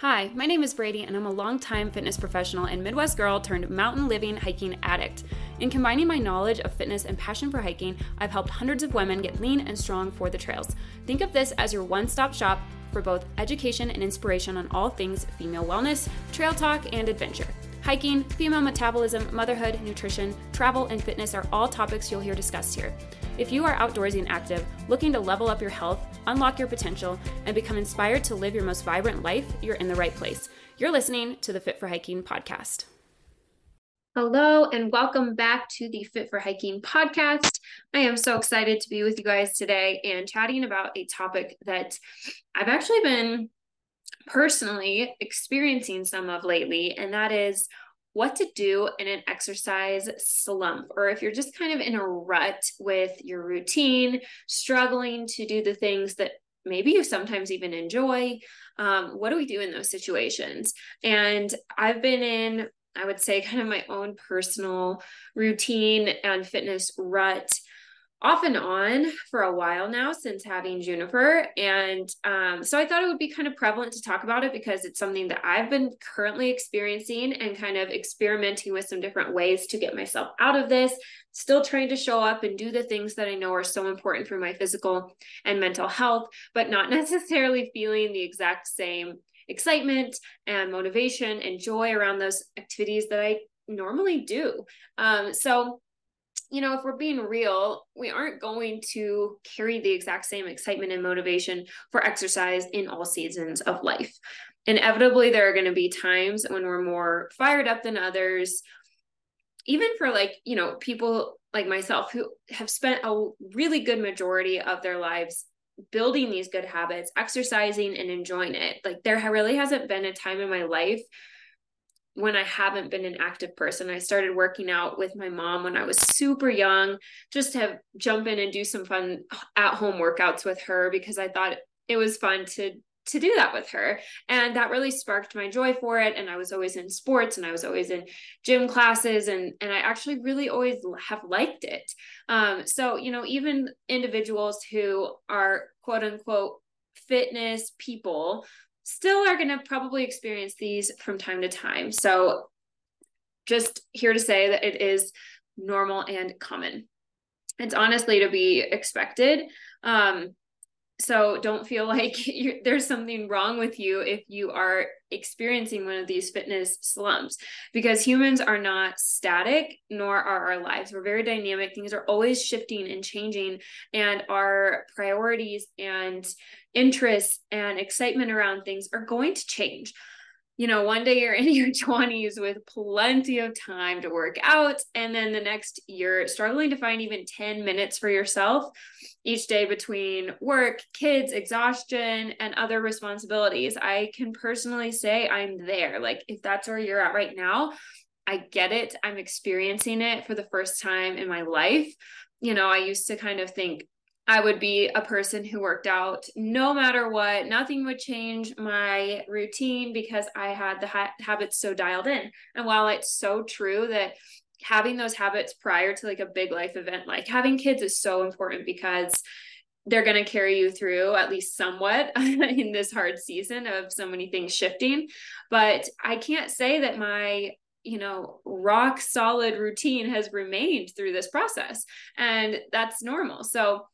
Hi, my name is Brady, and I'm a longtime fitness professional and Midwest girl turned mountain living hiking addict. In combining my knowledge of fitness and passion for hiking, I've helped hundreds of women get lean and strong for the trails. Think of this as your one stop shop for both education and inspiration on all things female wellness, trail talk, and adventure. Hiking, female metabolism, motherhood, nutrition, travel, and fitness are all topics you'll hear discussed here. If you are outdoorsy and active, looking to level up your health, unlock your potential, and become inspired to live your most vibrant life, you're in the right place. You're listening to the Fit for Hiking podcast. Hello, and welcome back to the Fit for Hiking podcast. I am so excited to be with you guys today and chatting about a topic that I've actually been personally experiencing some of lately, and that is what to do in an exercise slump, or if you're just kind of in a rut with your routine, struggling to do the things that maybe you sometimes even enjoy. Um, what do we do in those situations? And I've been in, I would say, kind of my own personal routine and fitness rut off and on for a while now since having Juniper. And um, so I thought it would be kind of prevalent to talk about it because it's something that I've been currently experiencing and kind of experimenting with some different ways to get myself out of this. Still trying to show up and do the things that I know are so important for my physical and mental health, but not necessarily feeling the exact same excitement and motivation and joy around those activities that I normally do. Um, so you know, if we're being real, we aren't going to carry the exact same excitement and motivation for exercise in all seasons of life. Inevitably, there are going to be times when we're more fired up than others. Even for like, you know, people like myself who have spent a really good majority of their lives building these good habits, exercising and enjoying it. Like, there really hasn't been a time in my life when I haven't been an active person. I started working out with my mom when I was super young, just to jump in and do some fun at home workouts with her because I thought it was fun to to do that with her and that really sparked my joy for it and i was always in sports and i was always in gym classes and and i actually really always have liked it um so you know even individuals who are quote unquote fitness people still are going to probably experience these from time to time. So, just here to say that it is normal and common. It's honestly to be expected. Um, so don't feel like there's something wrong with you if you are experiencing one of these fitness slumps because humans are not static nor are our lives. We're very dynamic. Things are always shifting and changing and our priorities and interests and excitement around things are going to change you know, one day you're in your 20s with plenty of time to work out, and then the next you're struggling to find even 10 minutes for yourself each day between work, kids, exhaustion, and other responsibilities. I can personally say I'm there. Like, if that's where you're at right now, I get it. I'm experiencing it for the first time in my life. You know, I used to kind of think, I would be a person who worked out no matter what. Nothing would change my routine because I had the ha- habits so dialed in. And while it's so true that having those habits prior to like a big life event, like having kids is so important because they're going to carry you through at least somewhat in this hard season of so many things shifting. But I can't say that my you know rock solid routine has remained through this process and that's normal so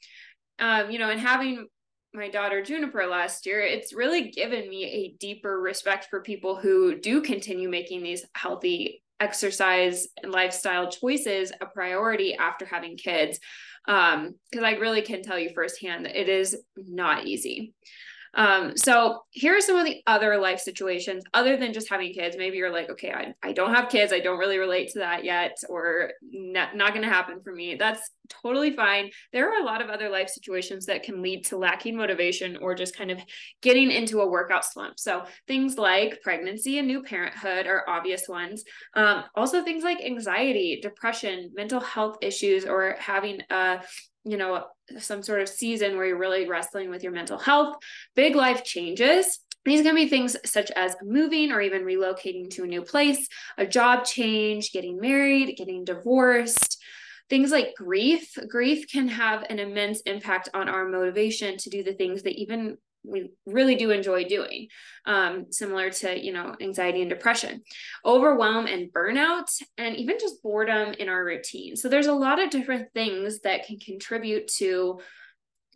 um, you know, and having my daughter Juniper last year, it's really given me a deeper respect for people who do continue making these healthy exercise and lifestyle choices a priority after having kids. Um, because I really can tell you firsthand that it is not easy. Um, so here are some of the other life situations other than just having kids. Maybe you're like, okay, I, I don't have kids. I don't really relate to that yet, or not, not going to happen for me. That's totally fine. There are a lot of other life situations that can lead to lacking motivation or just kind of getting into a workout slump. So things like pregnancy and new parenthood are obvious ones. Um, also things like anxiety, depression, mental health issues, or having a you know some sort of season where you're really wrestling with your mental health big life changes. These can be things such as moving or even relocating to a new place a job change getting married getting divorced. Things like grief. Grief can have an immense impact on our motivation to do the things that even we really do enjoy doing um, similar to you know anxiety and depression overwhelm and burnout and even just boredom in our routine so there's a lot of different things that can contribute to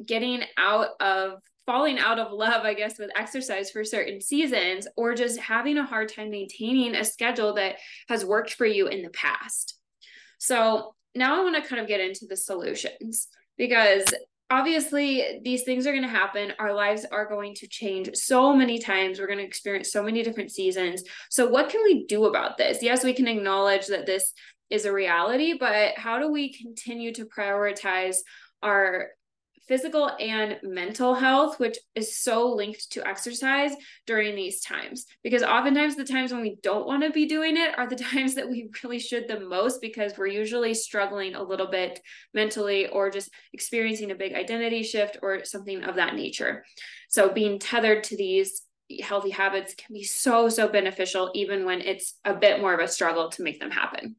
getting out of falling out of love, I guess, with exercise for certain seasons, or just having a hard time maintaining a schedule that has worked for you in the past. So now I want to kind of get into the solutions because obviously these things are going to happen. Our lives are going to change so many times. We're going to experience so many different seasons. So what can we do about this? Yes we can acknowledge that this is a reality but how do we continue to prioritize our physical and mental health, which is so linked to exercise during these times. Because oftentimes, the times when we don't want to be doing it are the times that we really should the most because we're usually struggling a little bit mentally or just experiencing a big identity shift or something of that nature. So, being tethered to these healthy habits can be so, so beneficial, even when it's a bit more of a struggle to make them happen.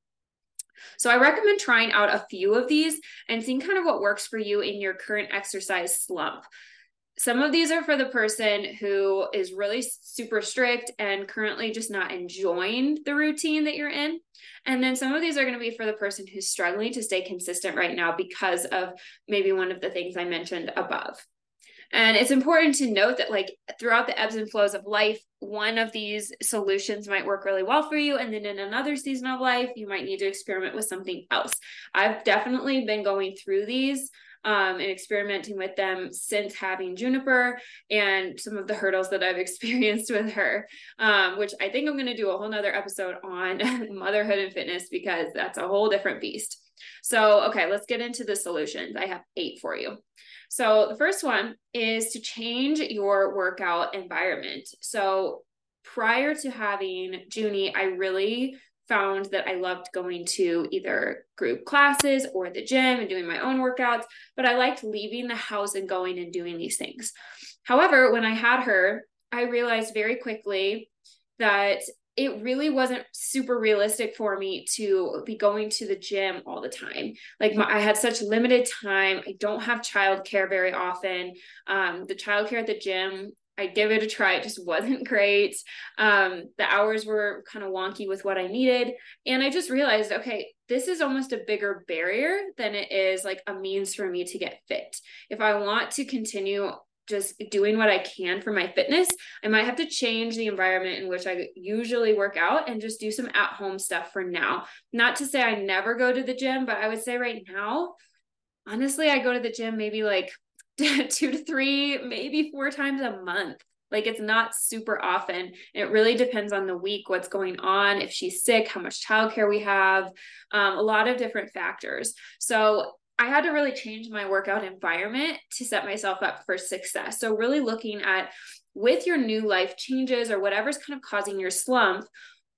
So I recommend trying out a few of these and seeing kind of what works for you in your current exercise slump. Some of these are for the person who is really super strict and currently just not enjoying the routine that you're in. And then some of these are going to be for the person who's struggling to stay consistent right now because of maybe one of the things I mentioned above. And it's important to note that, like, throughout the ebbs and flows of life, one of these solutions might work really well for you. And then in another season of life, you might need to experiment with something else. I've definitely been going through these um, and experimenting with them since having Juniper and some of the hurdles that I've experienced with her, um, which I think I'm going to do a whole nother episode on motherhood and fitness because that's a whole different beast. So, okay, let's get into the solutions. I have eight for you. So the first one is to change your workout environment. So prior to having Junie, I really found that I loved going to either group classes or the gym and doing my own workouts, but I liked leaving the house and going and doing these things. However, when I had her, I realized very quickly that it really wasn't super realistic for me to be going to the gym all the time. Like my, I had such limited time. I don't have childcare very often. Um, the childcare at the gym, I give it a try. It just wasn't great. Um, the hours were kind of wonky with what I needed. And I just realized, okay, this is almost a bigger barrier than it is like a means for me to get fit. If I want to continue just doing what I can for my fitness, I might have to change the environment in which I usually work out and just do some at home stuff for now. Not to say I never go to the gym, but I would say right now, honestly, I go to the gym maybe like two to three, maybe four times a month. Like it's not super often. It really depends on the week, what's going on, if she's sick, how much childcare we have, um, a lot of different factors. So I had to really change my workout environment to set myself up for success. So, really looking at with your new life changes or whatever's kind of causing your slump,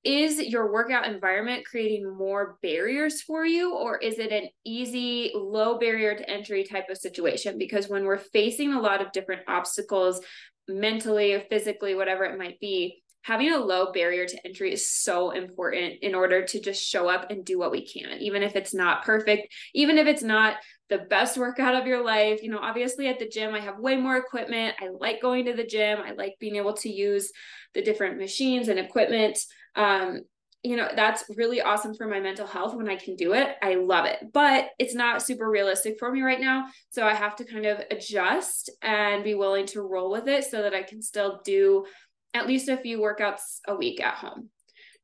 is your workout environment creating more barriers for you or is it an easy low barrier to entry type of situation because when we're facing a lot of different obstacles mentally or physically whatever it might be having a low barrier to entry is so important in order to just show up and do what we can, even if it's not perfect, even if it's not the best workout of your life. You know, obviously at the gym, I have way more equipment. I like going to the gym. I like being able to use the different machines and equipment. Um, you know, that's really awesome for my mental health when I can do it. I love it, but it's not super realistic for me right now. So I have to kind of adjust and be willing to roll with it so that I can still do at least a few workouts a week at home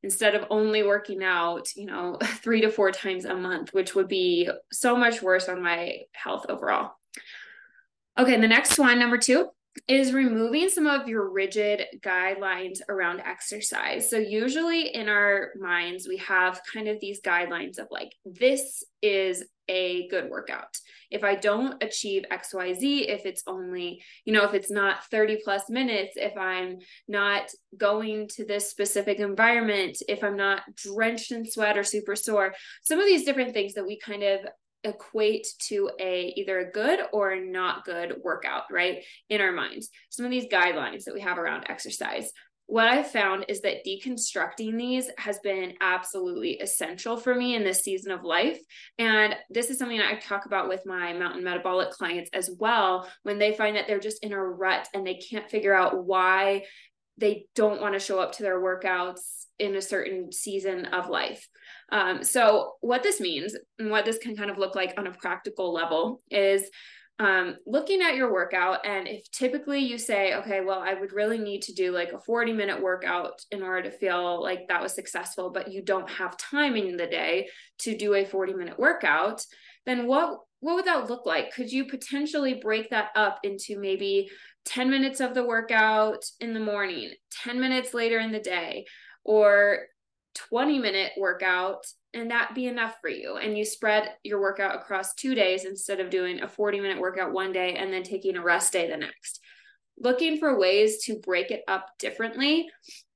instead of only working out, you know, three to four times a month, which would be so much worse on my health overall. Okay, the next one, number two, is removing some of your rigid guidelines around exercise. So, usually in our minds, we have kind of these guidelines of like, this is a good workout. If I don't achieve XYZ, if it's only, you know, if it's not 30 plus minutes, if I'm not going to this specific environment, if I'm not drenched in sweat or super sore, some of these different things that we kind of equate to a either a good or not good workout, right? In our minds. Some of these guidelines that we have around exercise. what I've found is that deconstructing these has been absolutely essential for me in this season of life. And this is something I talk about with my mountain metabolic clients as well when they find that they're just in a rut and they can't figure out why they don't want to show up to their workouts in a certain season of life. Um, so, what this means and what this can kind of look like on a practical level is um, looking at your workout and if typically you say okay well i would really need to do like a 40 minute workout in order to feel like that was successful but you don't have time in the day to do a 40 minute workout then what what would that look like could you potentially break that up into maybe 10 minutes of the workout in the morning 10 minutes later in the day or 20 minute workout and that be enough for you. And you spread your workout across two days instead of doing a 40 minute workout one day and then taking a rest day the next. Looking for ways to break it up differently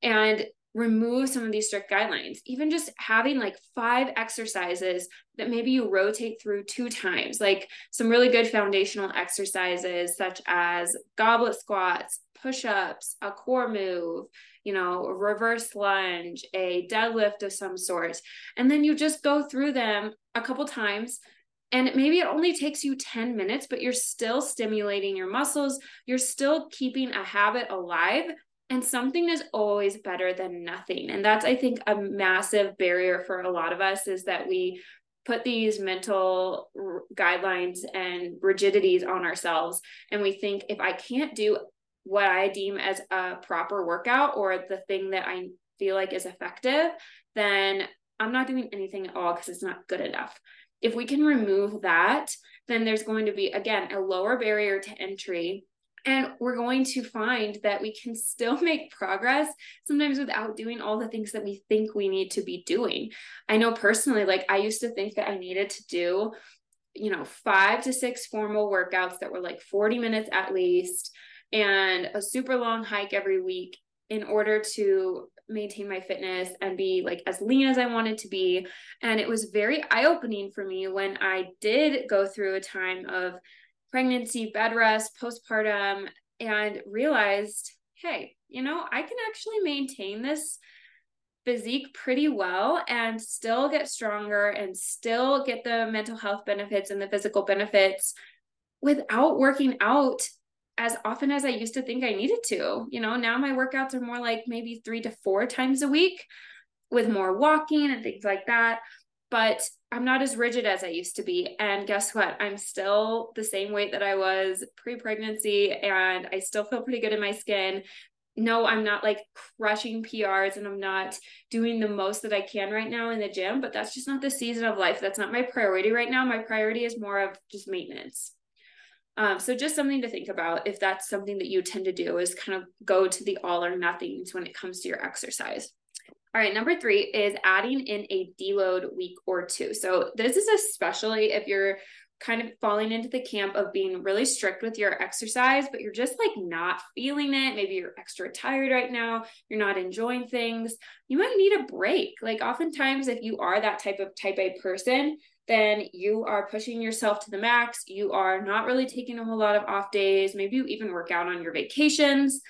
and remove some of these strict guidelines even just having like five exercises that maybe you rotate through two times like some really good foundational exercises such as goblet squats push-ups a core move you know, reverse lunge, a deadlift of some sort. And then you just go through them a couple times. And maybe it only takes you 10 minutes, but you're still stimulating your muscles. You're still keeping a habit alive. And something is always better than nothing. And that's, I think, a massive barrier for a lot of us is that we put these mental r- guidelines and rigidities on ourselves. And we think if I can't do what I deem as a proper workout or the thing that I feel like is effective, then I'm not doing anything at all because it's not good enough. If we can remove that, then there's going to be, again, a lower barrier to entry. And we're going to find that we can still make progress sometimes without doing all the things that we think we need to be doing. I know personally, like I used to think that I needed to do, you know, five to six formal workouts that were like 40 minutes at least and a super long hike every week in order to maintain my fitness and be like as lean as I wanted to be. And it was very eye opening for me when I did go through a time of pregnancy, bed rest, postpartum, and realized, hey, you know, I can actually maintain this physique pretty well and still get stronger and still get the mental health benefits and the physical benefits without working out as often as I used to think I needed to. You know, now my workouts are more like maybe three to four times a week with more walking and things like that. But I'm not as rigid as I used to be. And guess what? I'm still the same weight that I was pre pregnancy, and I still feel pretty good in my skin. No, I'm not like crushing PRs and I'm not doing the most that I can right now in the gym, but that's just not the season of life. That's not my priority right now. My priority is more of just maintenance. Um, so just something to think about if that's something that you tend to do is kind of go to the all or nothings when it comes to your exercise. All right, number three is adding in a deload week or two. So this is especially if you're kind of falling into the camp of being really strict with your exercise, but you're just like not feeling it. Maybe you're extra tired right now, you're not enjoying things. You might need a break. Like oftentimes, if you are that type of type A person, then you are pushing yourself to the max. You are not really taking a whole lot of off days. Maybe you even work out on your vacations.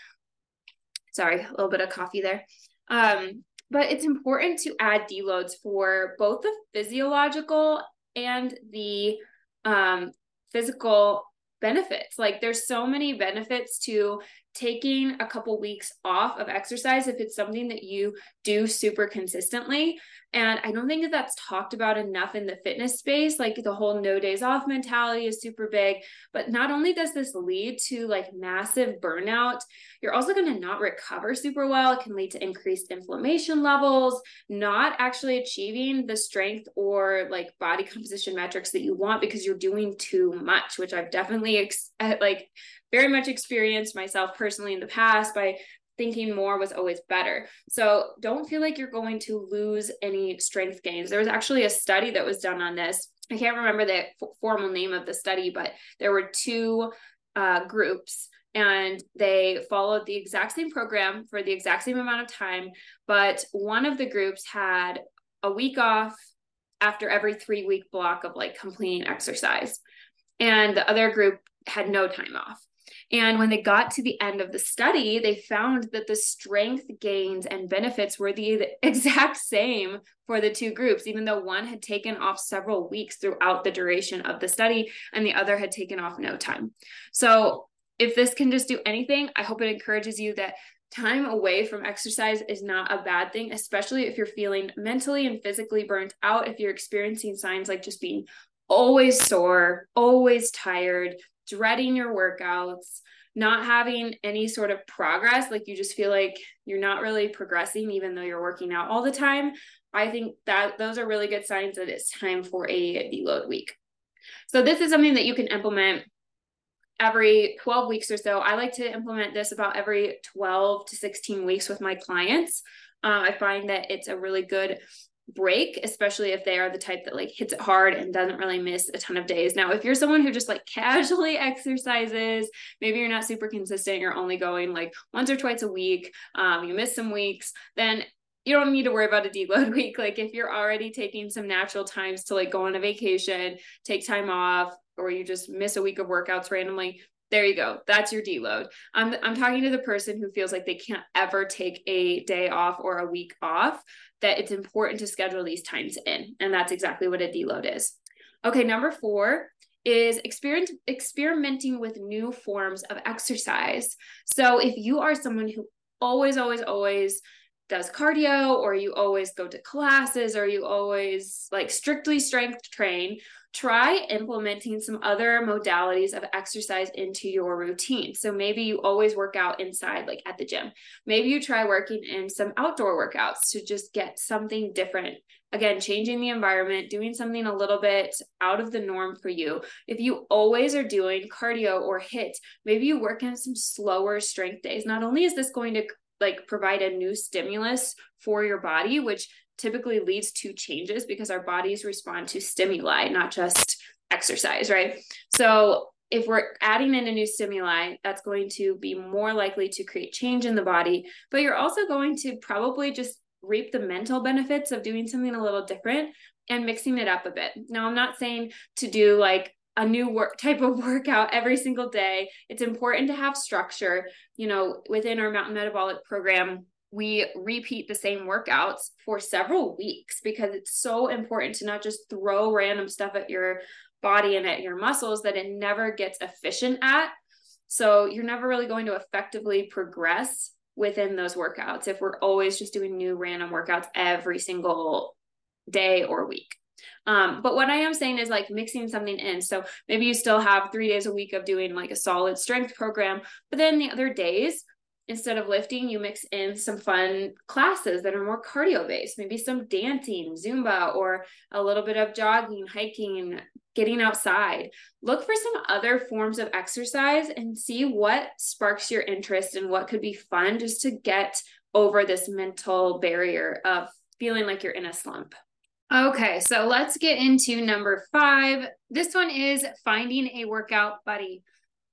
Sorry, a little bit of coffee there. Um, but it's important to add deloads for both the physiological and the um, physical benefits. Like there's so many benefits to taking a couple weeks off of exercise if it's something that you do super consistently. And I don't think that that's talked about enough in the fitness space. Like the whole no days off mentality is super big. But not only does this lead to like massive burnout, you're also going to not recover super well. It can lead to increased inflammation levels, not actually achieving the strength or like body composition metrics that you want because you're doing too much, which I've definitely ex- like very much experienced myself personally in the past by thinking more was always better. So don't feel like you're going to lose any strength gains. There was actually a study that was done on this. I can't remember the f- formal name of the study, but there were two uh, groups and they followed the exact same program for the exact same amount of time. But one of the groups had a week off after every three week block of like completing exercise, and the other group had no time off. And when they got to the end of the study, they found that the strength gains and benefits were the exact same for the two groups, even though one had taken off several weeks throughout the duration of the study and the other had taken off no time. So, if this can just do anything, I hope it encourages you that time away from exercise is not a bad thing, especially if you're feeling mentally and physically burnt out, if you're experiencing signs like just being always sore, always tired, dreading your workouts, not having any sort of progress, like you just feel like you're not really progressing even though you're working out all the time. I think that those are really good signs that it's time for a deload week. So this is something that you can implement every 12 weeks or so. I like to implement this about every 12 to 16 weeks with my clients. Uh, I find that it's a really good break, especially if they are the type that like hits it hard and doesn't really miss a ton of days. Now, if you're someone who just like casually exercises, maybe you're not super consistent, you're only going like once or twice a week, um, you miss some weeks, then you don't need to worry about a deload week. Like if you're already taking some natural times to like go on a vacation, take time off, or you just miss a week of workouts randomly, there you go. That's your deload. I'm I'm talking to the person who feels like they can't ever take a day off or a week off that it's important to schedule these times in. And that's exactly what a deload is. Okay, number four is experience, experimenting with new forms of exercise. So if you are someone who always, always, always does cardio, or you always go to classes, or you always like strictly strength train, try implementing some other modalities of exercise into your routine. So maybe you always work out inside, like at the gym. Maybe you try working in some outdoor workouts to just get something different. Again, changing the environment, doing something a little bit out of the norm for you. If you always are doing cardio or HIIT, maybe you work in some slower strength days. Not only is this going to like provide a new stimulus for your body, which typically leads to changes because our bodies respond to stimuli, not just exercise, right? So if we're adding in a new stimuli, that's going to be more likely to create change in the body, but you're also going to probably just reap the mental benefits of doing something a little different and mixing it up a bit. Now, I'm not saying to do like a new work type of workout every single day. It's important to have structure. You know, within our mountain metabolic program, we repeat the same workouts for several weeks because it's so important to not just throw random stuff at your body and at your muscles that it never gets efficient at. So you're never really going to effectively progress within those workouts if we're always just doing new random workouts every single day or week. Um, but what I am saying is like mixing something in. So maybe you still have three days a week of doing like a solid strength program, but then the other days instead of lifting, you mix in some fun classes that are more cardio based, maybe some dancing, Zumba, or a little bit of jogging, hiking, getting outside. Look for some other forms of exercise and see what sparks your interest and what could be fun just to get over this mental barrier of feeling like you're in a slump. Okay, so let's get into number five. This one is finding a workout buddy.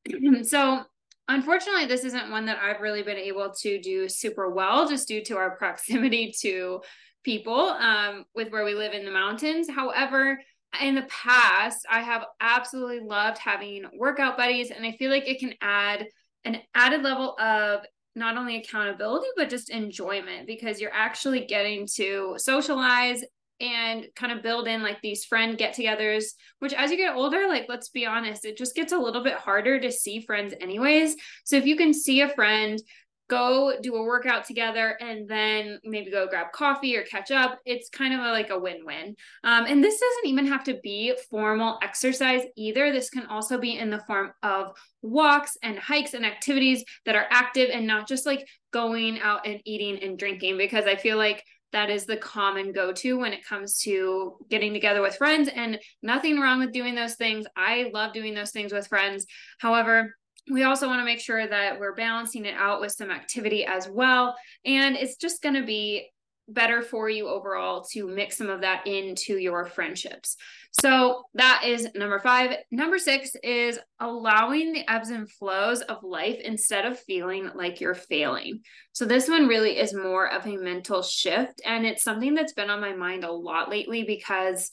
so Unfortunately, this isn't one that I've really been able to do super well just due to our proximity to people um, with where we live in the mountains. However, in the past, I have absolutely loved having workout buddies, and I feel like it can add an added level of not only accountability, but just enjoyment because you're actually getting to socialize and kind of build in like these friend get togethers, which as you get older, like let's be honest, it just gets a little bit harder to see friends, anyways. So if you can see a friend, go do a workout together and then maybe go grab coffee or catch up it's kind of a, like a win-win um, and this doesn't even have to be formal exercise either this can also be in the form of walks and hikes and activities that are active and not just like going out and eating and drinking because i feel like that is the common go to when it comes to getting together with friends. And nothing wrong with doing those things. I love doing those things with friends. However, we also want to make sure that we're balancing it out with some activity as well. And it's just going to be better for you overall to mix some of that into your friendships. So that is number five. Number six is allowing the ebbs and flows of life instead of feeling like you're failing. So this one really is more of a mental shift. And it's something that's been on my mind a lot lately because,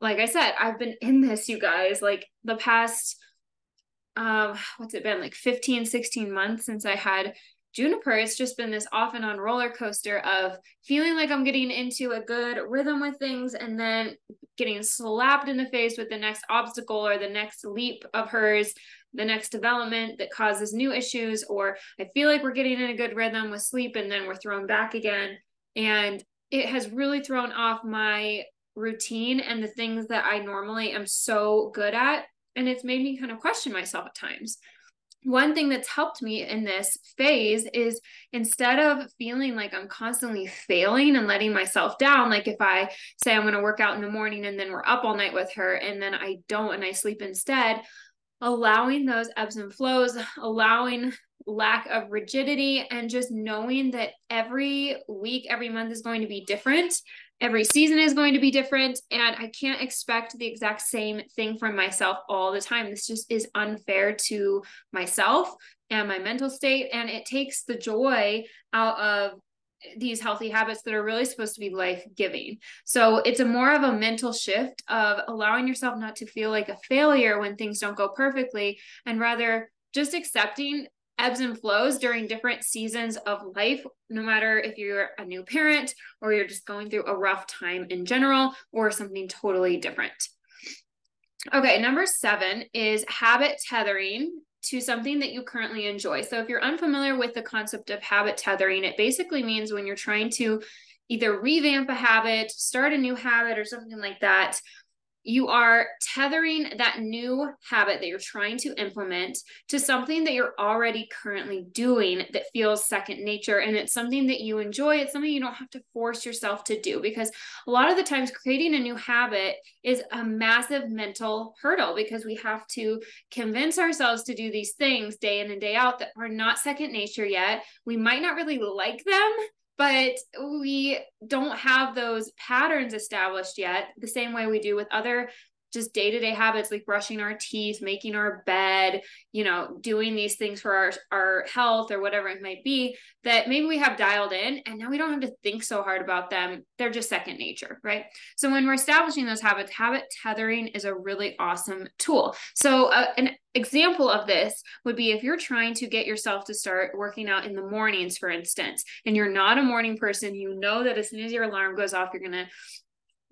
like I said, I've been in this, you guys, like the past um, what's it been like 15, 16 months since I had Juniper, it's just been this off and on roller coaster of feeling like I'm getting into a good rhythm with things and then getting slapped in the face with the next obstacle or the next leap of hers, the next development that causes new issues, or I feel like we're getting in a good rhythm with sleep and then we're thrown back again. And it has really thrown off my routine and the things that I normally am so good at. And it's made me kind of question myself at times one thing that's helped me in this phase is instead of feeling like I'm constantly failing and letting myself down, like if I say I'm going to work out in the morning and then we're up all night with her and then I don't and I sleep instead, allowing those ebbs and flows, allowing lack of rigidity, and just knowing that every week, every month is going to be different every season is going to be different and i can't expect the exact same thing from myself all the time this just is unfair to myself and my mental state and it takes the joy out of these healthy habits that are really supposed to be life giving. So it's a more of a mental shift of allowing yourself not to feel like a failure when things don't go perfectly and rather just accepting ebbs and flows during different seasons of life, no matter if you're a new parent or you're just going through a rough time in general or something totally different. Okay, number seven is habit tethering to something that you currently enjoy. So, if you're unfamiliar with the concept of habit tethering, it basically means when you're trying to either revamp a habit, start a new habit, or something like that, you are tethering that new habit that you're trying to implement to something that you're already currently doing that feels second nature. And it's something that you enjoy. It's something you don't have to force yourself to do because a lot of the times creating a new habit is a massive mental hurdle because we have to convince ourselves to do these things day in and day out that are not second nature yet. We might not really like them but we don't have those patterns established yet the same way we do with other just day-to-day habits like brushing our teeth making our bed you know doing these things for our our health or whatever it might be that maybe we have dialed in and now we don't have to think so hard about them. They're just second nature right? So when we're establishing those habits habit tethering is a really awesome tool. So uh, an example of this would be if you're trying to get yourself to start working out in the mornings for instance and you're not a morning person you know that as soon as your alarm goes off you're going to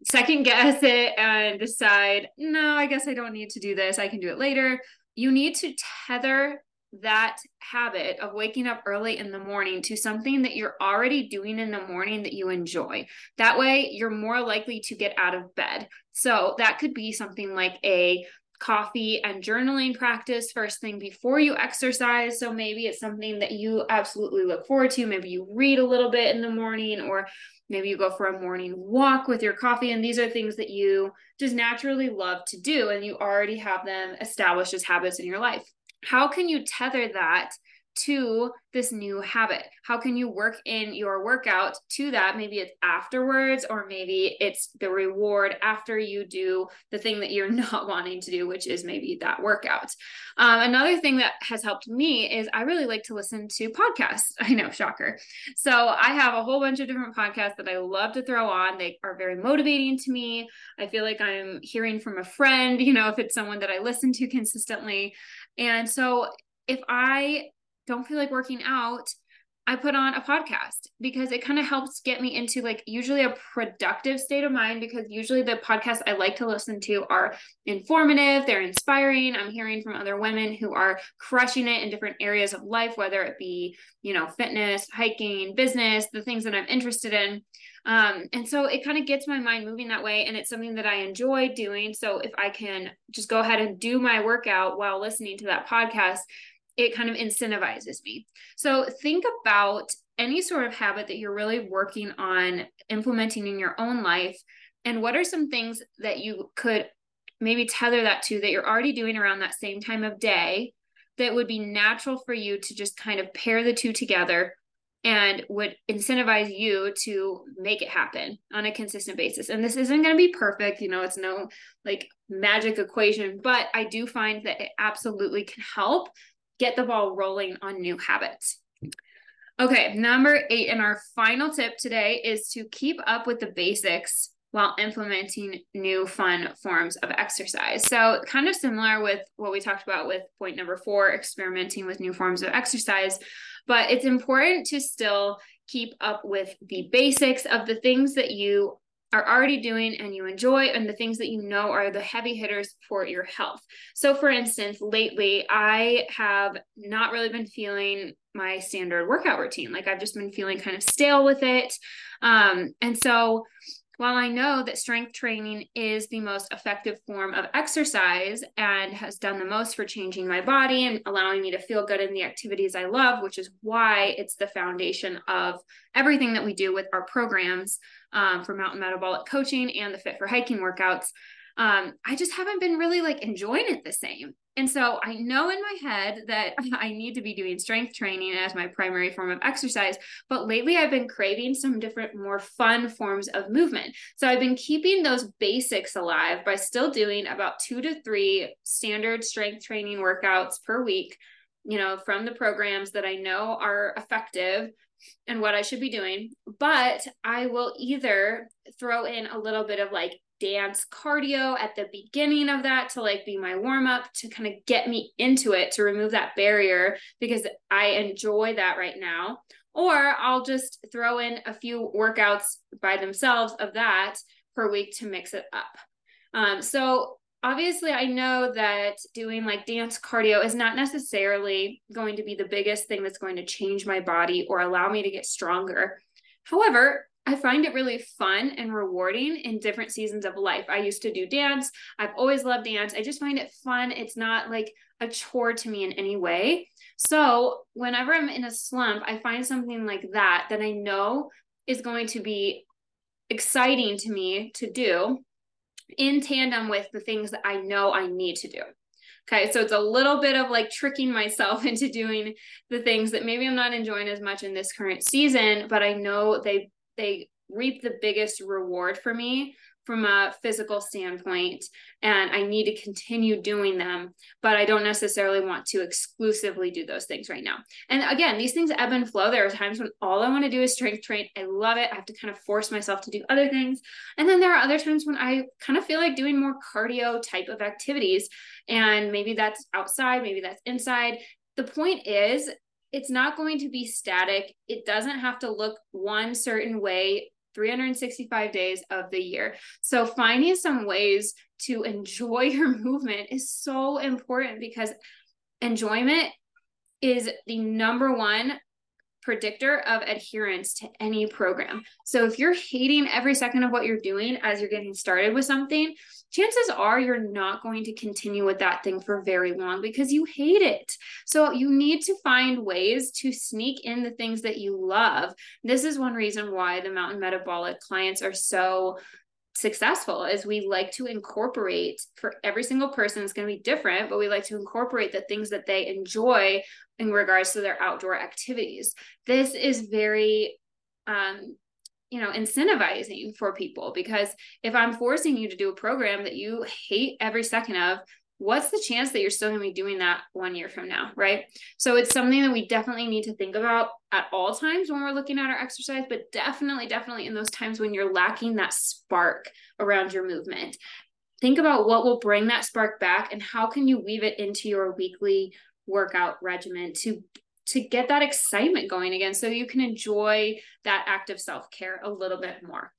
second guess it and decide, no, I guess I don't need to do this. I can do it later. You need to tether that habit of waking up early in the morning to something that you're already doing in the morning that you enjoy. That way, you're more likely to get out of bed. So, that could be something like a coffee and journaling practice first thing before you exercise. So maybe it's something that you absolutely look forward to. Maybe you read a little bit in the morning, or maybe you go for a morning walk with your coffee. And these are things that you just naturally love to do, and you already have them established as habits in your life. How can you tether that to this new habit? How can you work in your workout to that? Maybe it's afterwards, or maybe it's the reward after you do the thing that you're not wanting to do, which is maybe that workout. Um, another thing that has helped me is I really like to listen to podcasts. I know, shocker. So I have a whole bunch of different podcasts that I love to throw on. They are very motivating to me. I feel like I'm hearing from a friend, you know, if it's someone that I listen to consistently. And so if I don't feel like working out, I put on a podcast because it kind of helps get me into like usually a productive state of mind because usually the podcasts I like to listen to are informative, they're inspiring. I'm hearing from other women who are crushing it in different areas of life, whether it be, you know, fitness, hiking, business, the things that I'm interested in. Um, and so it kind of gets my mind moving that way. And it's something that I enjoy doing. So if I can just go ahead and do my workout while listening to that podcast, it kind of incentivizes me. So think about any sort of habit that you're really working on implementing in your own life. And what are some things that you could maybe tether that to that you're already doing around that same time of day that would be natural for you to just kind of pair the two together and would incentivize you to make it happen on a consistent basis. And this isn't going to be perfect, you know, it's no like magic equation, but I do find that it absolutely can help get the ball rolling on new habits. Okay, number eight, and our final tip today is to keep up with the basics while implementing new fun forms of exercise. So, kind of similar with what we talked about with point number four experimenting with new forms of exercise. But it's important to still keep up with the basics of the things that you are already doing and you enjoy and the things that you know are the heavy hitters for your health. So for instance, lately I have not really been feeling my standard workout routine. Like I've just been feeling kind of stale with it. Um, and so while I know that strength training is the most effective form of exercise and has done the most for changing my body and allowing me to feel good in the activities I love, which is why it's the foundation of everything that we do with our programs um, for mountain metabolic coaching and the Fit for Hiking workouts, um, I just haven't been really like enjoying it the same. And so I know in my head that I need to be doing strength training as my primary form of exercise. But lately I've been craving some different, more fun forms of movement. So I've been keeping those basics alive by still doing about two to three standard strength training workouts per week, you know, from the programs that I know are effective and what I should be doing. But I will either throw in a little bit of like dance cardio at the beginning of that to like be my warm up to kind of get me into it to remove that barrier because I enjoy that right now. Or I'll just throw in a few workouts by themselves of that per week to mix it up. Um, so obviously I know that doing like dance cardio is not necessarily going to be the biggest thing that's going to change my body or allow me to get stronger. However, I find it really fun and rewarding in different seasons of life. I used to do dance. I've always loved dance. I just find it fun. It's not like a chore to me in any way. So, whenever I'm in a slump, I find something like that that I know is going to be exciting to me to do in tandem with the things that I know I need to do. Okay, so it's a little bit of like tricking myself into doing the things that maybe I'm not enjoying as much in this current season, but I know they they reap the biggest reward for me from a physical standpoint and I need to continue doing them, but I don't necessarily want to exclusively do those things right now. And again, these things ebb and flow. There are times when all I want to do is strength train. I love it. I have to kind of force myself to do other things. And then there are other times when I kind of feel like doing more cardio type of activities. And maybe that's outside, maybe that's inside. The point is, it's not going to be static. It doesn't have to look one certain way 365 days of the year. So finding some ways to enjoy your movement is so important because enjoyment is the number one predictor of adherence to any program. So if you're hating every second of what you're doing as you're getting started with something, chances are you're not going to continue with that thing for very long because you hate it. So you need to find ways to sneak in the things that you love. This is one reason why the mountain metabolic clients are so successful is we like to incorporate for every single person it's going to be different but we like to incorporate the things that they enjoy in regards to their outdoor activities this is very um you know incentivizing for people because if i'm forcing you to do a program that you hate every second of what's the chance that you're still going to be doing that one year from now, right? So it's something that we definitely need to think about at all times when we're looking at our exercise, but definitely, definitely in those times when you're lacking that spark around your movement. Think about what will bring that spark back and how can you weave it into your weekly workout regimen to to get that excitement going again so you can enjoy that act of self-care a little bit more.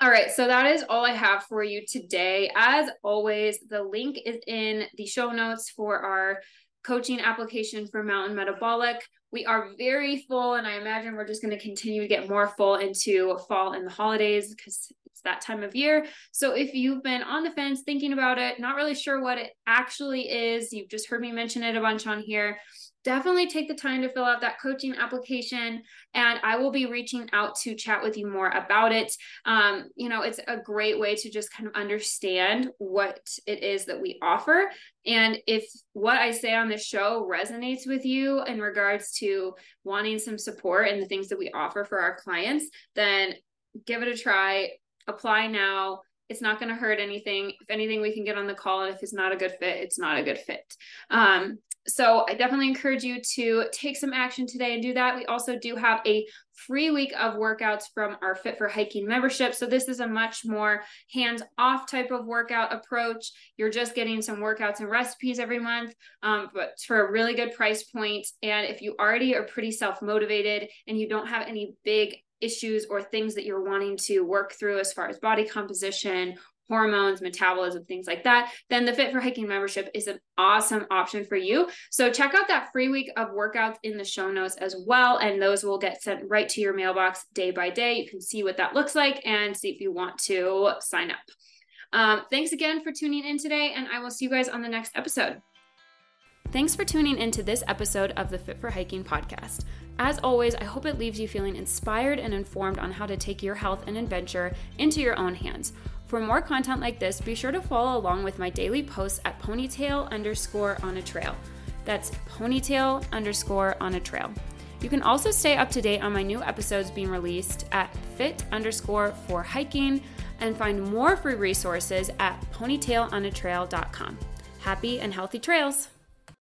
All right, so that is all I have for you today. As always, the link is in the show notes for our coaching application for Mountain Metabolic. We are very full, and I imagine we're just going to continue to get more full into fall and the holidays because it's that time of year. So if you've been on the fence thinking about it, not really sure what it actually is, you've just heard me mention it a bunch on here, definitely take the time to fill out that coaching application and i will be reaching out to chat with you more about it. Um, you know it's a great way to just kind of understand what it is that we offer. And if what i say on the show resonates with you in regards to wanting some support and the things that we offer for our clients then give it a try. Apply now. It's not going to hurt anything. If anything we can get on the call and if it's not a good fit it's not a good fit. Um, So I definitely encourage you to take some action today and do that. We also do have a free week of workouts from our Fit for Hiking membership. So this is a much more hands-off type of workout approach. You're just getting some workouts and recipes every month, um, but for a really good price point. And if you already are pretty self-motivated and you don't have any big issues or things that you're wanting to work through as far as body composition hormones, metabolism, things like that, then the Fit for Hiking membership is an awesome option for you. So check out that free week of workouts in the show notes as well. And those will get sent right to your mailbox day by day. You can see what that looks like and see if you want to sign up. Um, thanks again for tuning in today, and I will see you guys on the next episode. Thanks for tuning into this episode of the Fit for Hiking podcast. As always, I hope it leaves you feeling inspired and informed on how to take your health and adventure into your own hands. For more content like this, be sure to follow along with my daily posts at ponytail underscore on a trail. That's ponytail underscore on a trail. You can also stay up to date on my new episodes being released at fit underscore for hiking and find more free resources at ponytailonatrail.com. Happy and healthy trails!